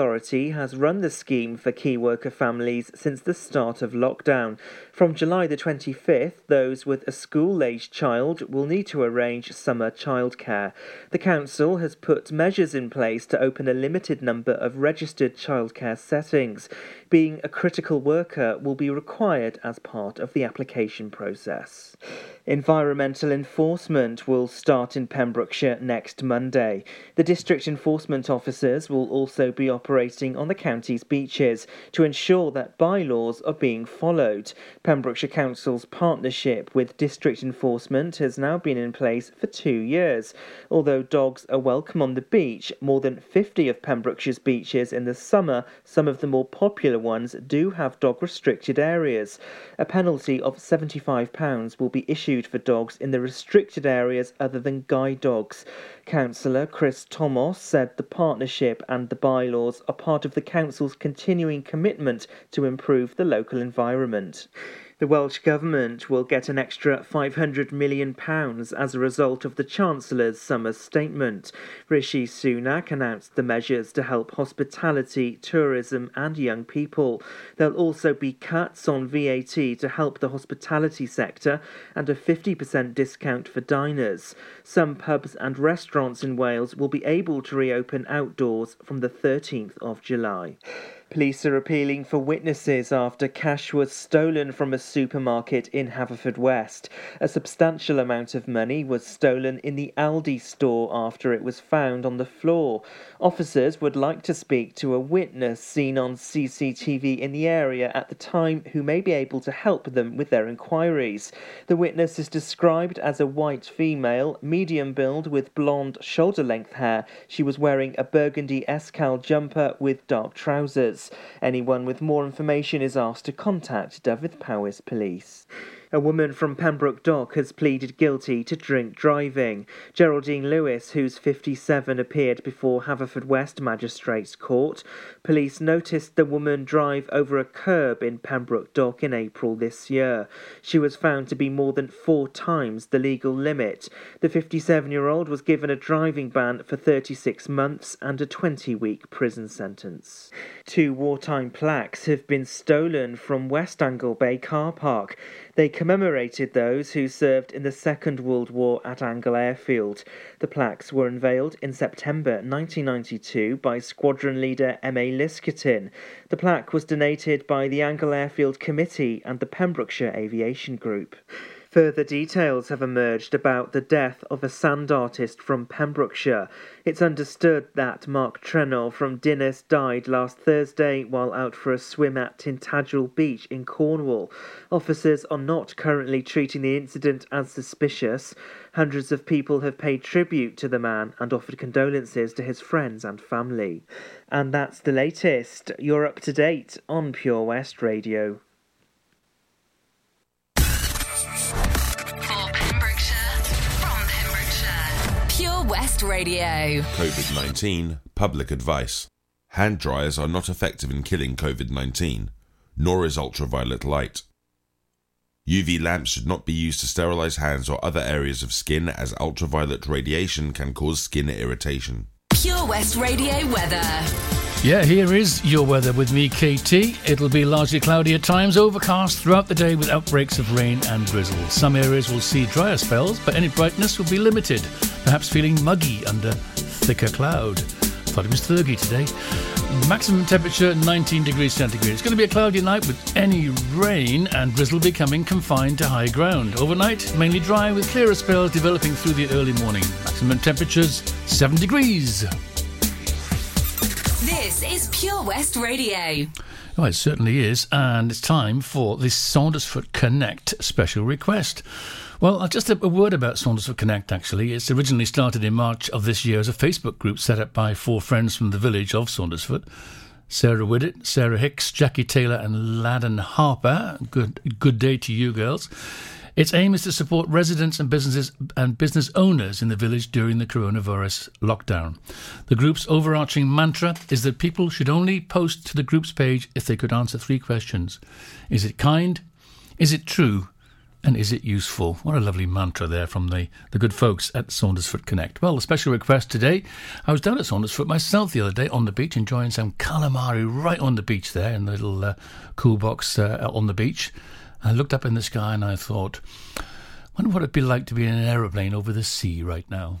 Authority has run the scheme for key worker families since the start of lockdown. From July the 25th, those with a school aged child will need to arrange summer childcare. The Council has put measures in place to open a limited number of registered childcare settings. Being a critical worker will be required as part of the application process. Environmental enforcement will start in Pembrokeshire next Monday. The district enforcement officers will also be operating on the county's beaches to ensure that bylaws are being followed. Pembrokeshire Council's partnership with district enforcement has now been in place for two years. Although dogs are welcome on the beach, more than 50 of Pembrokeshire's beaches in the summer, some of the more popular ones, do have dog restricted areas. A penalty of £75 will be issued for dogs in the restricted areas other than guide dogs. Councillor Chris Thomas said the partnership and the bylaws are part of the Council's continuing commitment to improve the local environment. The Welsh Government will get an extra £500 million as a result of the Chancellor's summer statement. Rishi Sunak announced the measures to help hospitality, tourism, and young people. There'll also be cuts on VAT to help the hospitality sector and a 50% discount for diners. Some pubs and restaurants in Wales will be able to reopen outdoors from the 13th of July. Police are appealing for witnesses after cash was stolen from a supermarket in Haverfordwest. A substantial amount of money was stolen in the Aldi store after it was found on the floor. Officers would like to speak to a witness seen on CCTV in the area at the time who may be able to help them with their inquiries. The witness is described as a white female, medium build with blonde shoulder length hair. She was wearing a burgundy Escal jumper with dark trousers. Anyone with more information is asked to contact Dyfed-Powys Police. A woman from Pembroke Dock has pleaded guilty to drink driving. Geraldine Lewis, who's 57, appeared before Haverfordwest Magistrates Court. Police noticed the woman drive over a curb in Pembroke Dock in April this year. She was found to be more than four times the legal limit. The 57 year old was given a driving ban for 36 months and a 20 week prison sentence. Two wartime plaques have been stolen from West Angle Bay car park. They commemorated those who served in the Second World War at Angle Airfield. The plaques were unveiled in September 1992 by squadron leader M.A. Liskutin. The plaque was donated by the Angle Airfield Committee and the Pembrokeshire Aviation Group. Further details have emerged about the death of a sand artist from Pembrokeshire. It's understood that Marc Treanor from Dinas died last Thursday while out for a swim at Tintagel Beach in Cornwall. Officers are not currently treating the incident as suspicious. Hundreds of people have paid tribute to the man and offered condolences to his friends and family. And that's the latest. You're up to date on Pure West Radio. West Radio. COVID 19 Public Advice. Hand dryers are not effective in killing COVID 19, nor is ultraviolet light. UV lamps should not be used to sterilize hands or other areas of skin as ultraviolet radiation can cause skin irritation. Pure West Radio weather. Yeah, here is your weather with me, KT. It'll be largely cloudy at times, overcast throughout the day with outbreaks of rain and drizzle. Some areas will see drier spells, but any brightness will be limited, perhaps feeling muggy under thicker cloud. Thought it was 30 today. Maximum temperature 19 degrees centigrade. It's going to be a cloudy night with any rain and drizzle becoming confined to high ground. Overnight, mainly dry with clearer spells developing through the early morning. Maximum temperatures 7 degrees. This is Pure West Radio. Oh, it certainly is, and it's time for this Saundersfoot Connect special request. Well, uh, just a, word about Saundersfoot Connect, actually. It's originally started in March of this year as a Facebook group set up by four friends from the village of Saundersfoot. Sarah Widdett, Sarah Hicks, Jackie Taylor, and Laden Harper. Good, good day to you, girls. Its aim is to support residents and businesses and business owners in the village during the coronavirus lockdown. The group's overarching mantra is that people should only post to the group's page if they could answer three questions Is it kind? Is it true? And is it useful? What a lovely mantra there from the, the good folks at Saundersfoot Connect. Well, a special request today. I was down at Saundersfoot myself the other day on the beach, enjoying some calamari right on the beach there in the little uh, cool box uh, on the beach. I looked up in the sky and I thought, wonder what it'd be like to be in an aeroplane over the sea right now.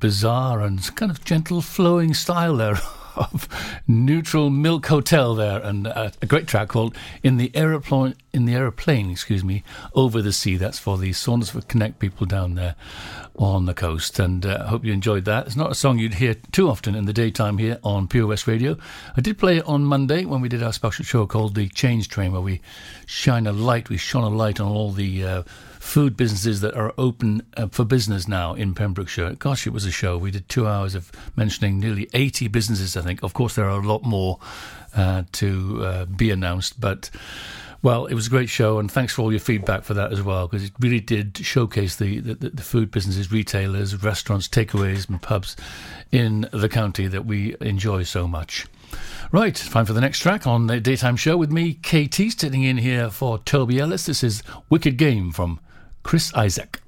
bizarre and kind of gentle flowing style there of Neutral Milk Hotel there, and uh, a great track called "In the Aeroplane." In the aeroplane, excuse me, over the sea. That's for the Saundersfoot Connect people down there on the coast, and I uh, hope you enjoyed that. It's not a song you'd hear too often in the daytime here on Pure West Radio. I did play it on Monday when we did our special show called the Change Train, where we shine a light, we shone a light on all the. Uh, food businesses that are open uh, for business now in Pembrokeshire. Gosh, it was a show. We did two hours of mentioning nearly 80 businesses, I think. Of course, there are a lot more uh, to uh, be announced, but. Well, it was a great show, and thanks for all your feedback for that as well, because it really did showcase the, the, the food businesses, retailers, restaurants, takeaways, and pubs in the county that we enjoy so much. Right, time for the next track on the daytime show with me, KT, sitting in here for Toby Ellis. This is Wicked Game from Chris Isaak.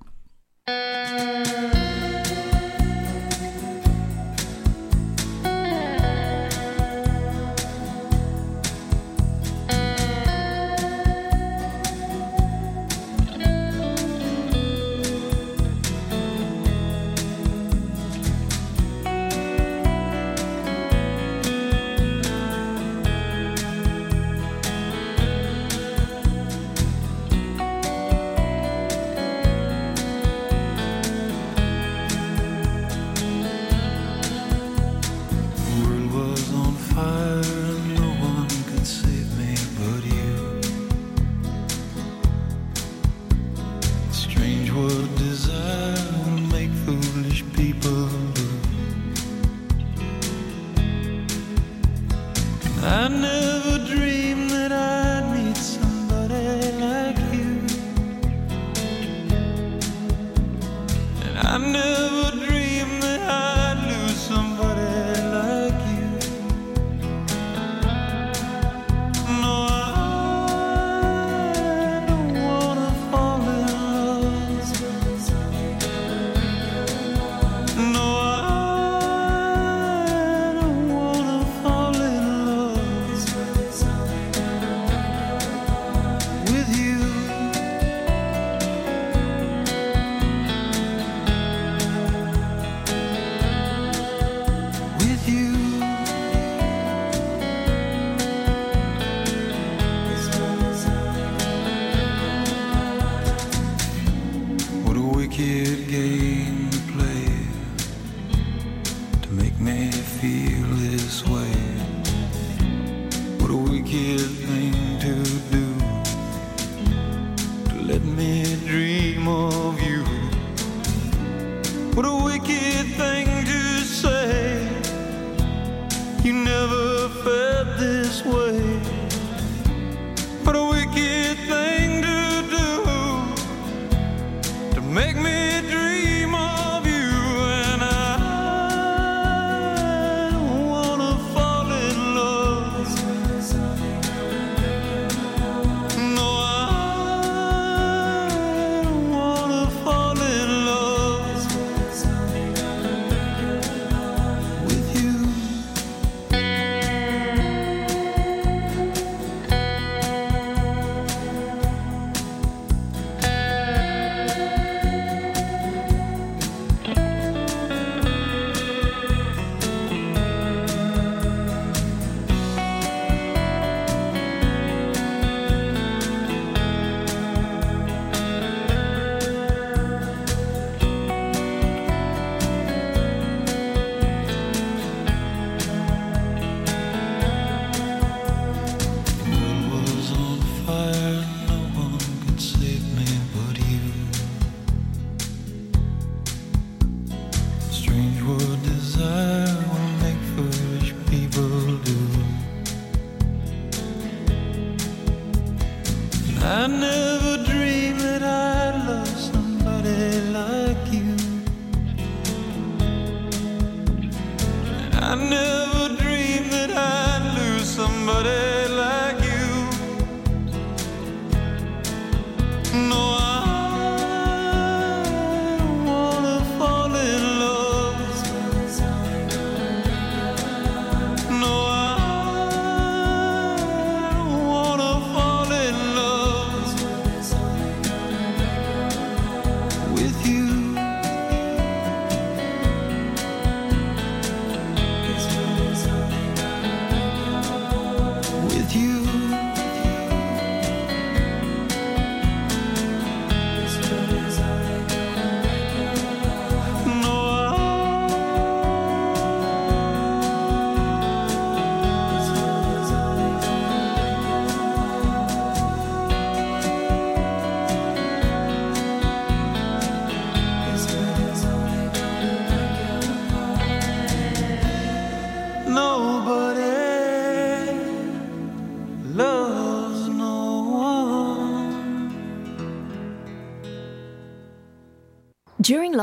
Wicked game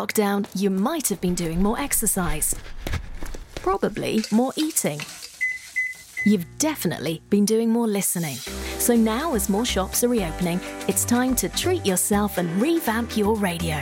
lockdown, you might have been doing more exercise. Probably more eating. You've definitely been doing more listening. So now, as more shops are reopening, it's time to treat yourself and revamp your radio.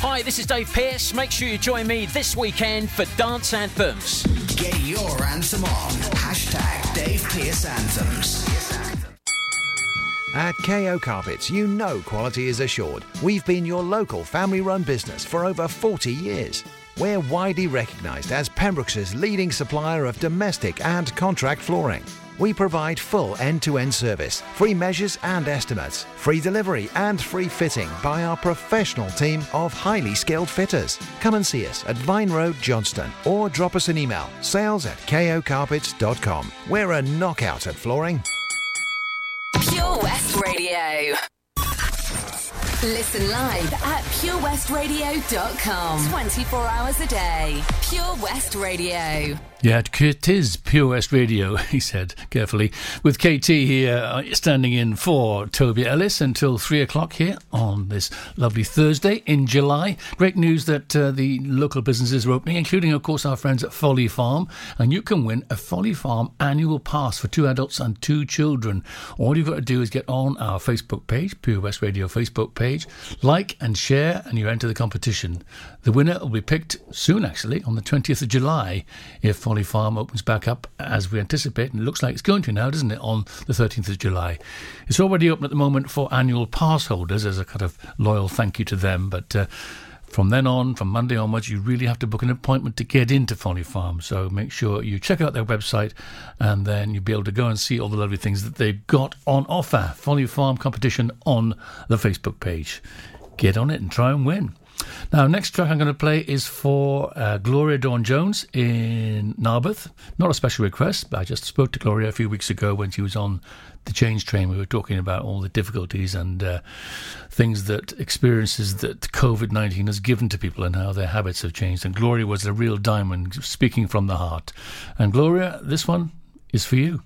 Hi, this is Dave Pearce. Make sure you join me this weekend for Dance Anthems. Get your anthem on. Hashtag Dave Pearce Anthems. At KO Carpets, you know quality is assured. We've been your local family run business for over 40 years. We're widely recognised as Pembroke's leading supplier of domestic and contract flooring. We provide full end to end service, free measures and estimates, free delivery and free fitting by our professional team of highly skilled fitters. Come and see us at Vine Road, Johnston, or drop us an email sales at kocarpets.com. We're a knockout at flooring. Pure West Radio. Listen live at purewestradio.com. 24 hours a day. Pure West Radio. Yeah, it is Pure West Radio, he said carefully, with KT here uh, standing in for Toby Ellis until three o'clock here on this lovely Thursday in July. Great news that uh, the local businesses are opening, including, of course, our friends at Folly Farm, and you can win a Folly Farm annual pass for two adults and two children. All you've got to do is get on our Facebook page, Pure West Radio Facebook page, like and share, and you enter the competition. The winner will be picked soon, actually, on the 20th of July, if Folly Farm opens back up as we anticipate, and it looks like it's going to now, doesn't it, on the 13th of July. It's already open at the moment for annual pass holders as a kind of loyal thank you to them, but uh, from then on, from Monday onwards, you really have to book an appointment to get into Folly Farm. So make sure you check out their website and then you'll be able to go and see all the lovely things that they've got on offer. Folly Farm competition on the Facebook page. Get on it and try and win. Now, next track I'm going to play is for uh, Gloria Dawn Jones in Narberth. Not a special request, but I just spoke to Gloria a few weeks ago when she was on the Change Train. We were talking about all the difficulties and uh, things that experiences that COVID 19 has given to people and how their habits have changed. And Gloria was a real diamond, speaking from the heart. And Gloria, this one is for you.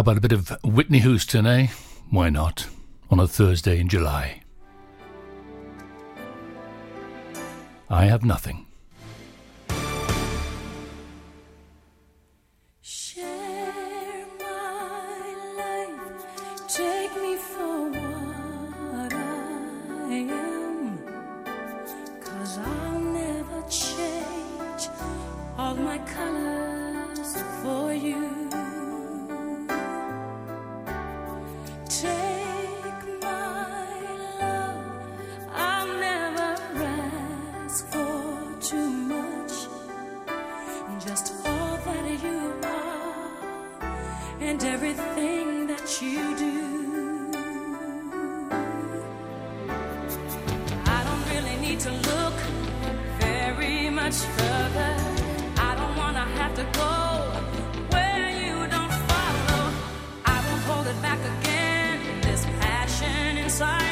How about a bit of Whitney Houston, eh? Why not? On a Thursday in July. I have nothing. inside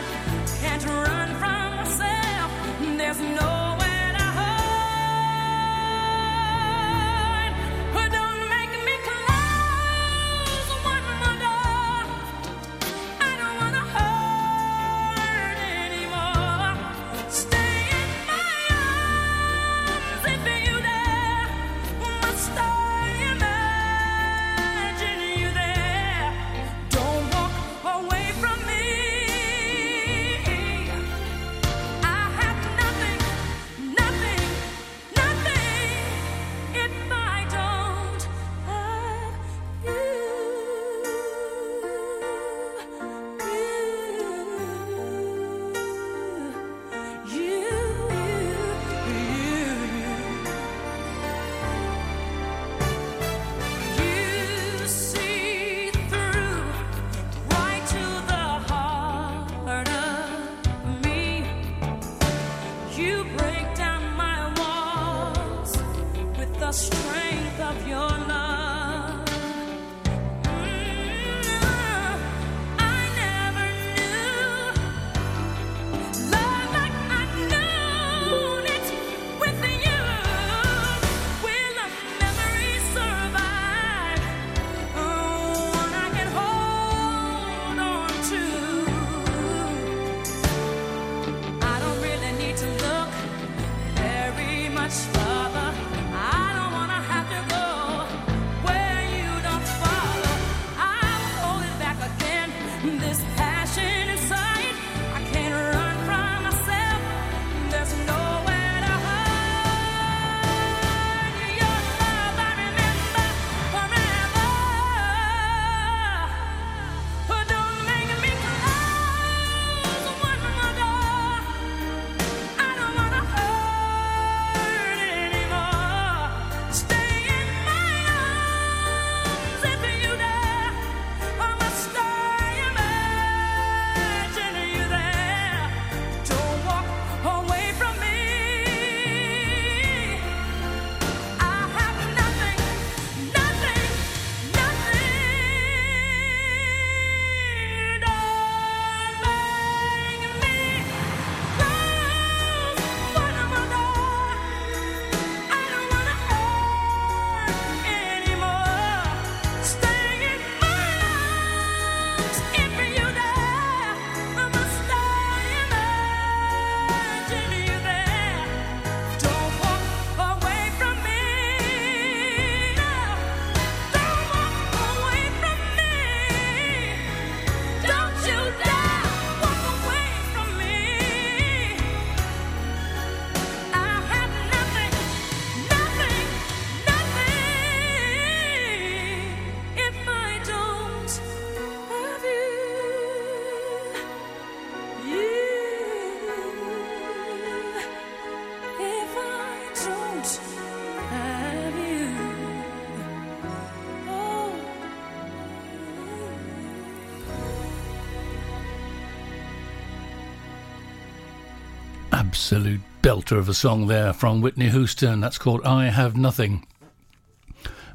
absolute belter of a song there from Whitney Houston. That's called I Have Nothing.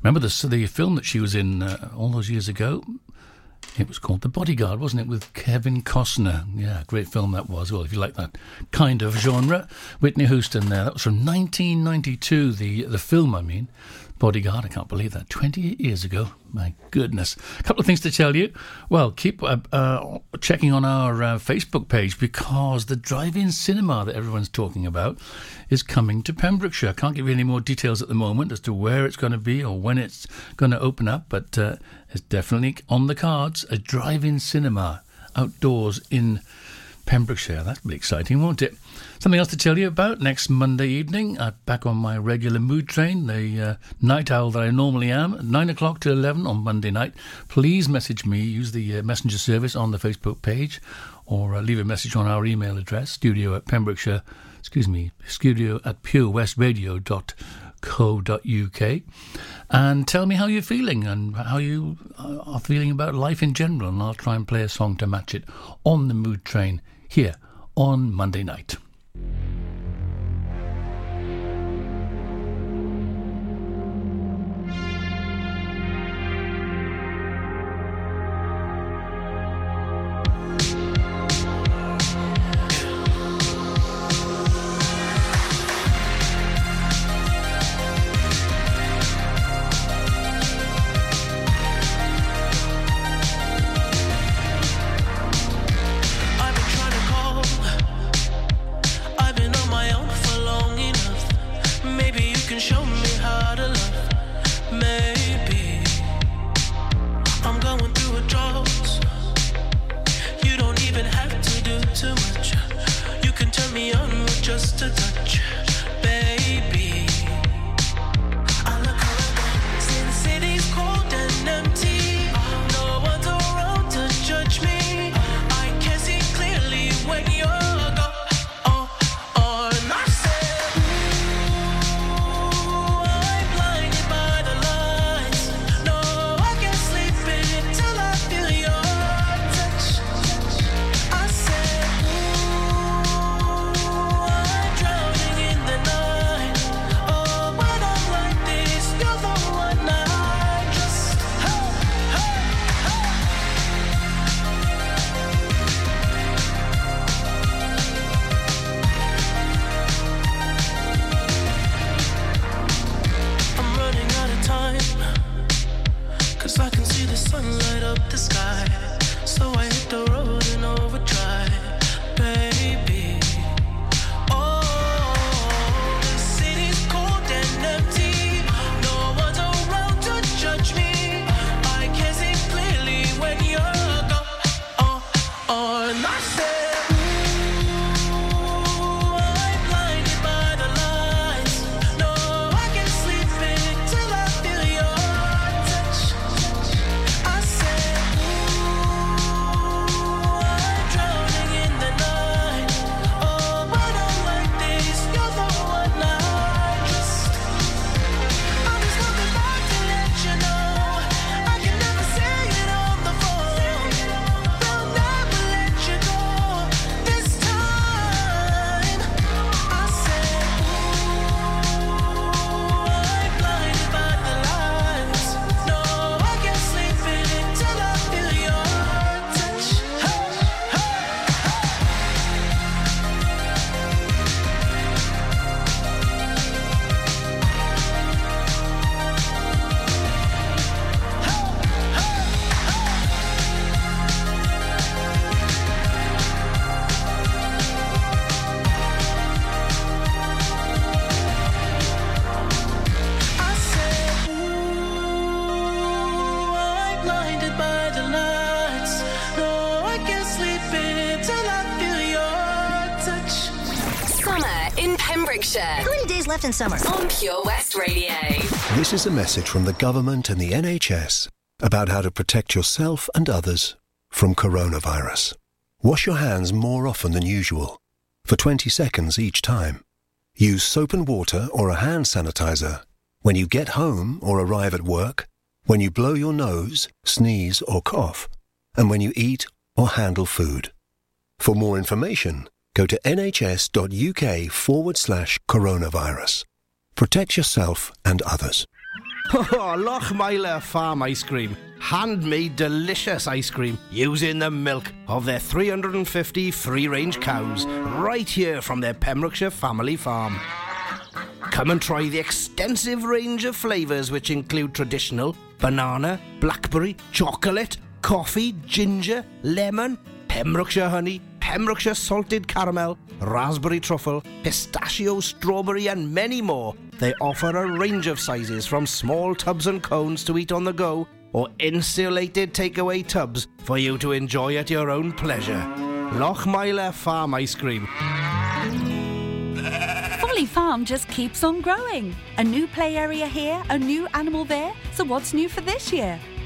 Remember the, the film that she was in uh, all those years ago? It was called The Bodyguard, wasn't it, with Kevin Costner? Yeah, great film that was. Well, if you like that kind of genre, Whitney Houston there. That was from 1992, the, the film, I mean. Bodyguard, I can't believe that. 28 years ago. My goodness. A couple of things to tell you. Well, keep uh, uh, checking on our uh, Facebook page because the drive in cinema that everyone's talking about is coming to Pembrokeshire. I can't give you any more details at the moment as to where it's going to be or when it's going to open up, but uh, it's definitely on the cards a drive in cinema outdoors in Pembrokeshire. That'll be exciting, won't it? Something else to tell you about next Monday evening. I'm back on my regular mood train, the uh, night owl that I normally am, 9 o'clock to 11 on Monday night. Please message me, use the uh, messenger service on the Facebook page, or uh, leave a message on our email address, studio at Pembrokeshire, excuse me, studio at purewestradio.co.uk, and tell me how you're feeling and how you uh, are feeling about life in general, and I'll try and play a song to match it on the mood train here on Monday night. How many days left in summer? On Pure West Radio. This is a message from the government and the NHS about how to protect yourself and others from coronavirus. Wash your hands more often than usual, for 20 seconds each time. Use soap and water or a hand sanitizer when you get home or arrive at work, when you blow your nose, sneeze or cough, and when you eat or handle food. For more information, go to nhs.uk forward slash coronavirus. Protect yourself and others. Oh, Lochmeyler Farm Ice Cream. handmade delicious ice cream using the milk of their 350 free range cows right here from their Pembrokeshire family farm. Come and try the extensive range of flavours which include traditional, banana, blackberry, chocolate, coffee, ginger, lemon, Pembrokeshire honey, Pembrokeshire salted caramel, raspberry truffle, pistachio, strawberry, and many more. They offer a range of sizes from small tubs and cones to eat on the go or insulated takeaway tubs for you to enjoy at your own pleasure. Lochmeyler Farm Ice Cream. Folly Farm just keeps on growing. A new play area here, a new animal there. So what's new for this year?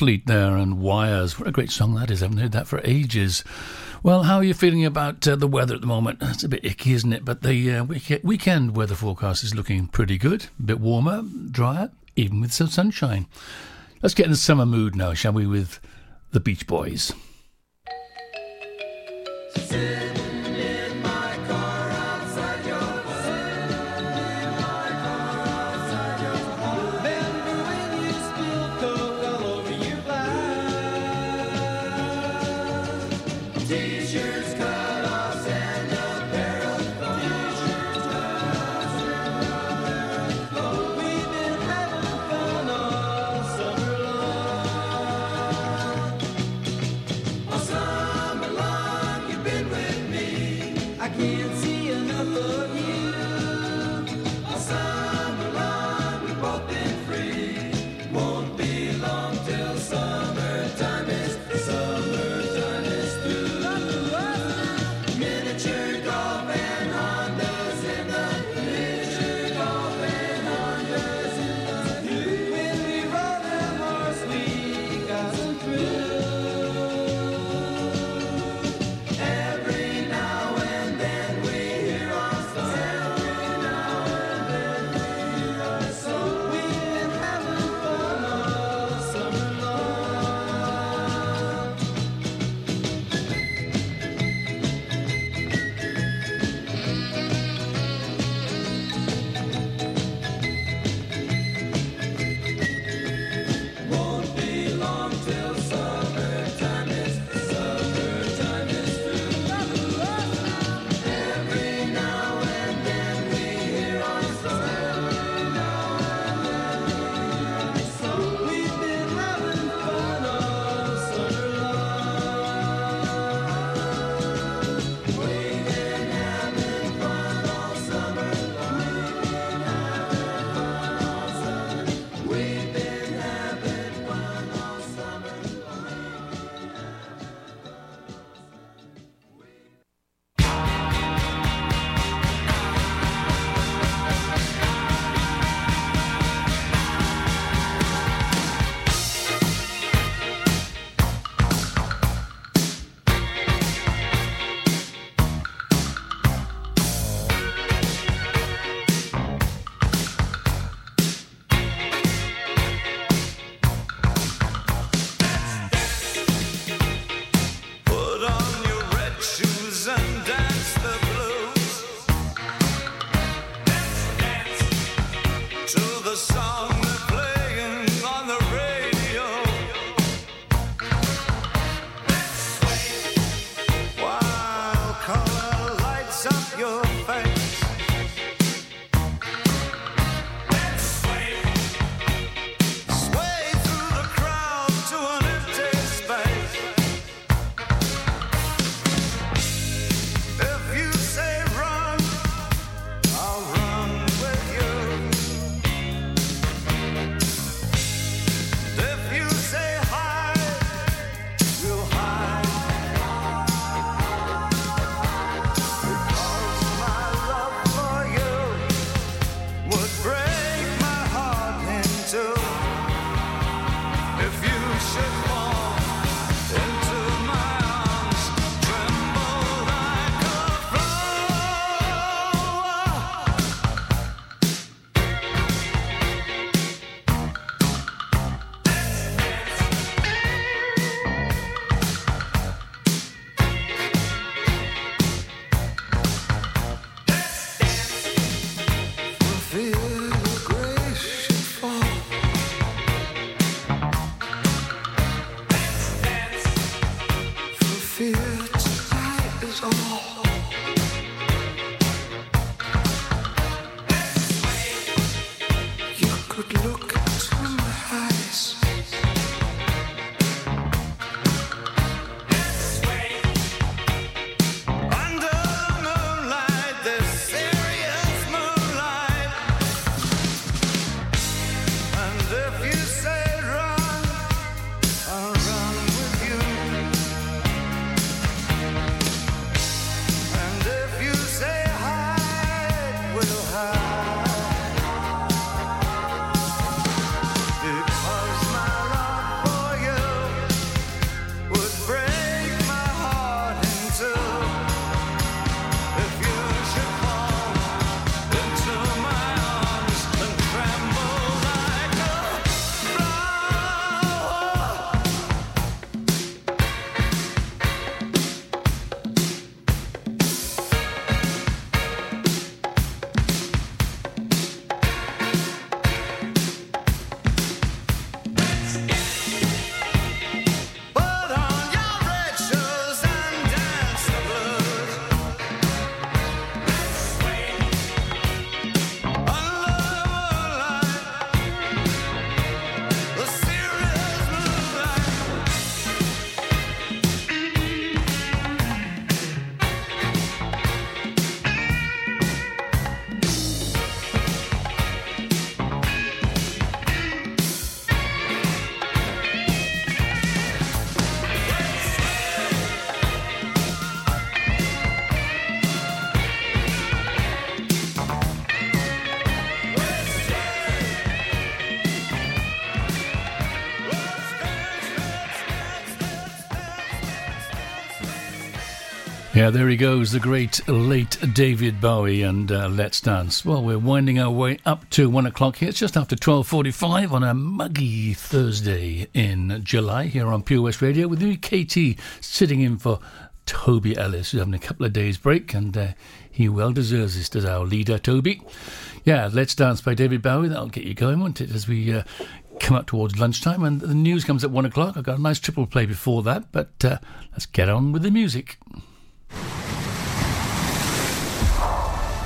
Fleet there and Wires. What a great song that is. I haven't heard that for ages. Well, how are you feeling about uh, the weather at the moment? It's a bit icky, isn't it? But the uh, week- weekend weather forecast is looking pretty good. A bit warmer, drier, even with some sunshine. Let's get in the summer mood now, shall we, with the Beach Boys. long. Yeah, there he goes, the great late David Bowie and uh, Let's Dance. Well, we're winding our way up to one o'clock here. It's just after 12.45 on a muggy Thursday in July here on Pure West Radio with me, KT, sitting in for Toby Ellis, who's having a couple of days break and uh, he well deserves this, as our leader, Toby. Yeah, Let's Dance by David Bowie, that'll get you going, won't it, as we uh, come up towards lunchtime, and the news comes at one o'clock. I've got a nice triple play before that, but uh, let's get on with the music.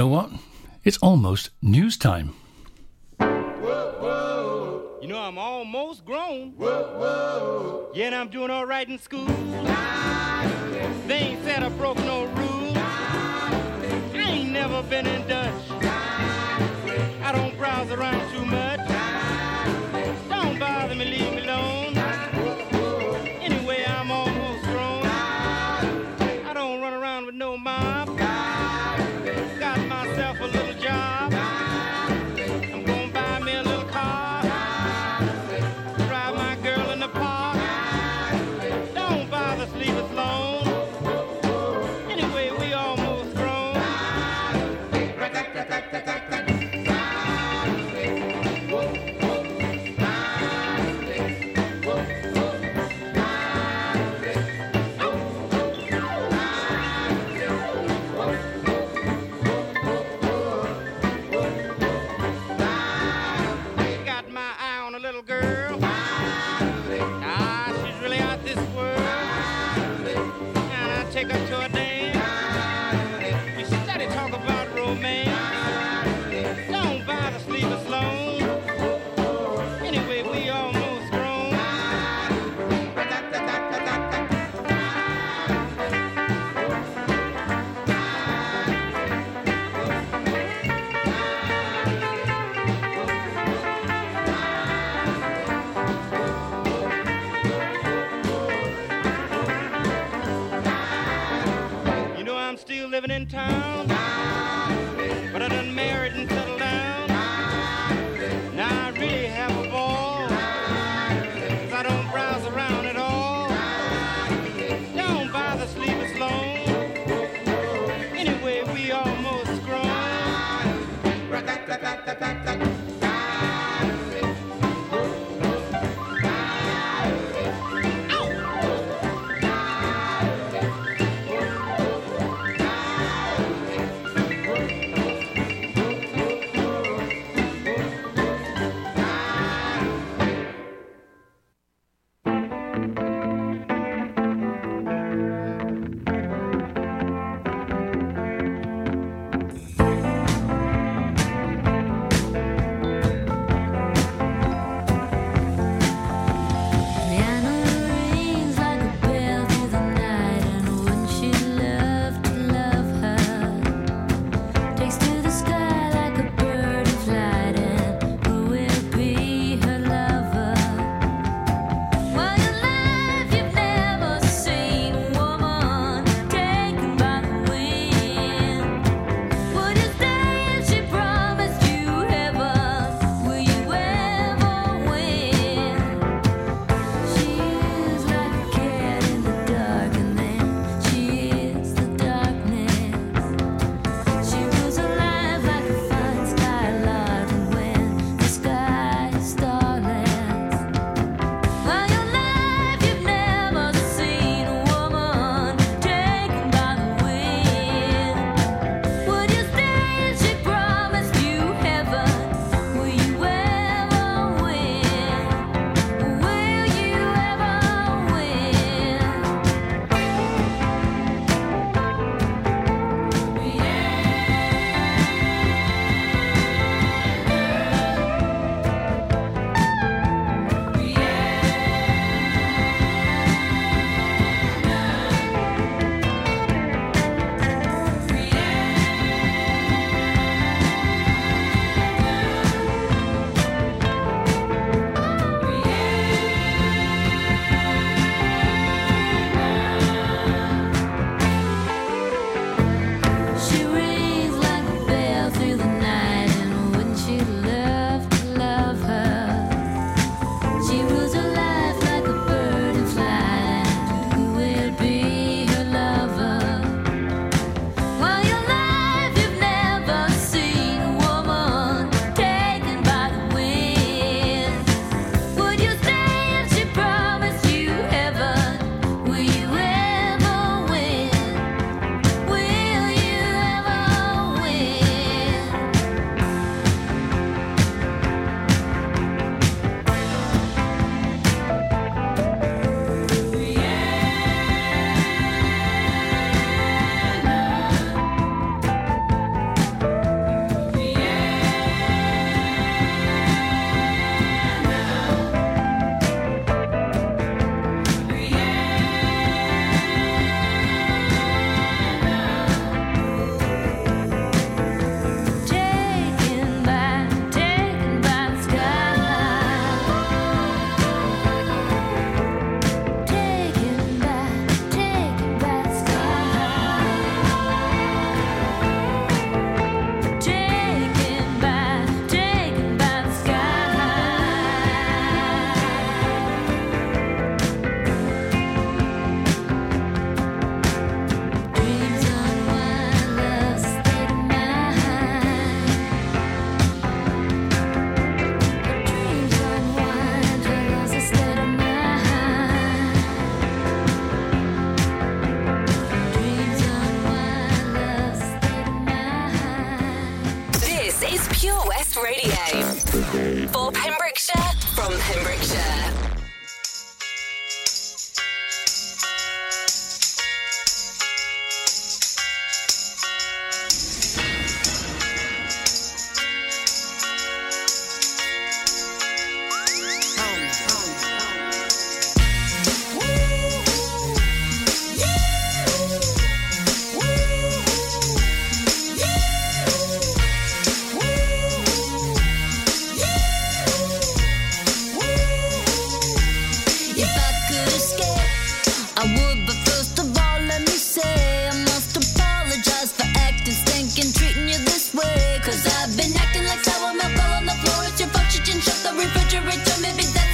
know what? It's almost news time. Whoa, whoa. You know, I'm almost grown. Whoa, yeah, and I'm doing all right in school. They ain't said I broke no rules. I ain't never been in Dutch. I don't browse around too much. Don't bother me, leave me alone. man. living in town. But I done married and settled down. Now I really have a ball. Cause I don't browse around at all. Don't bother, sleep us alone. Anyway, we almost grown. every time it be that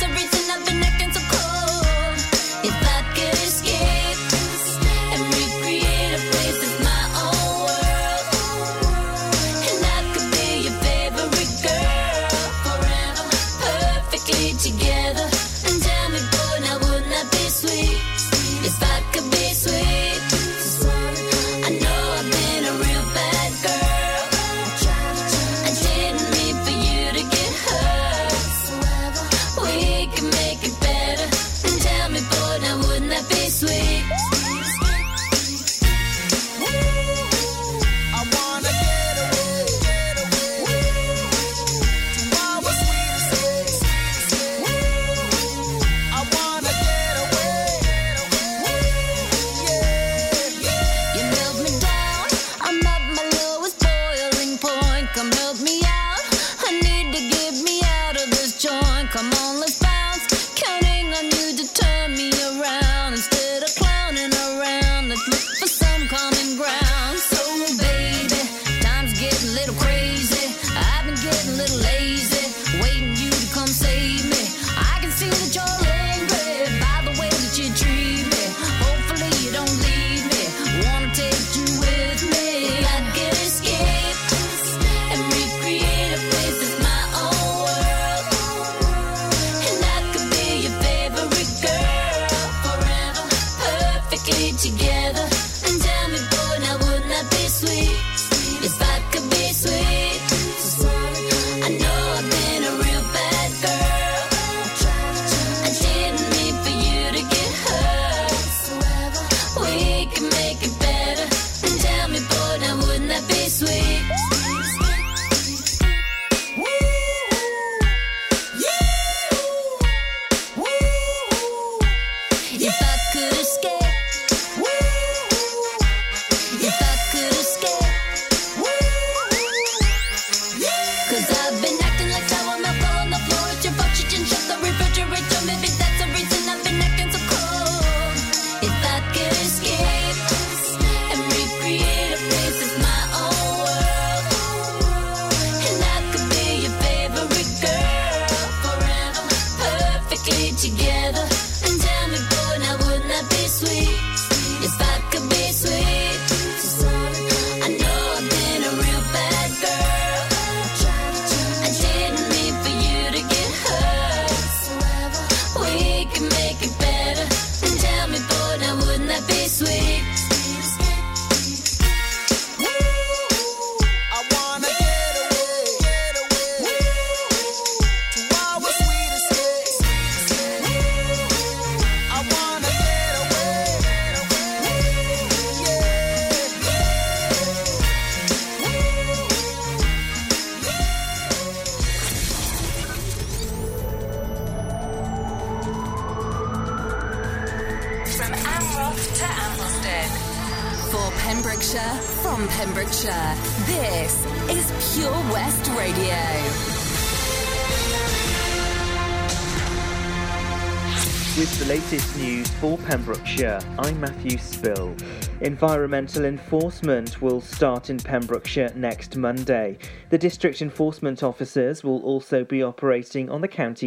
Pembrokeshire, I'm Matthew Spill. Environmental enforcement will start in Pembrokeshire next Monday. The district enforcement officers will also be operating on the county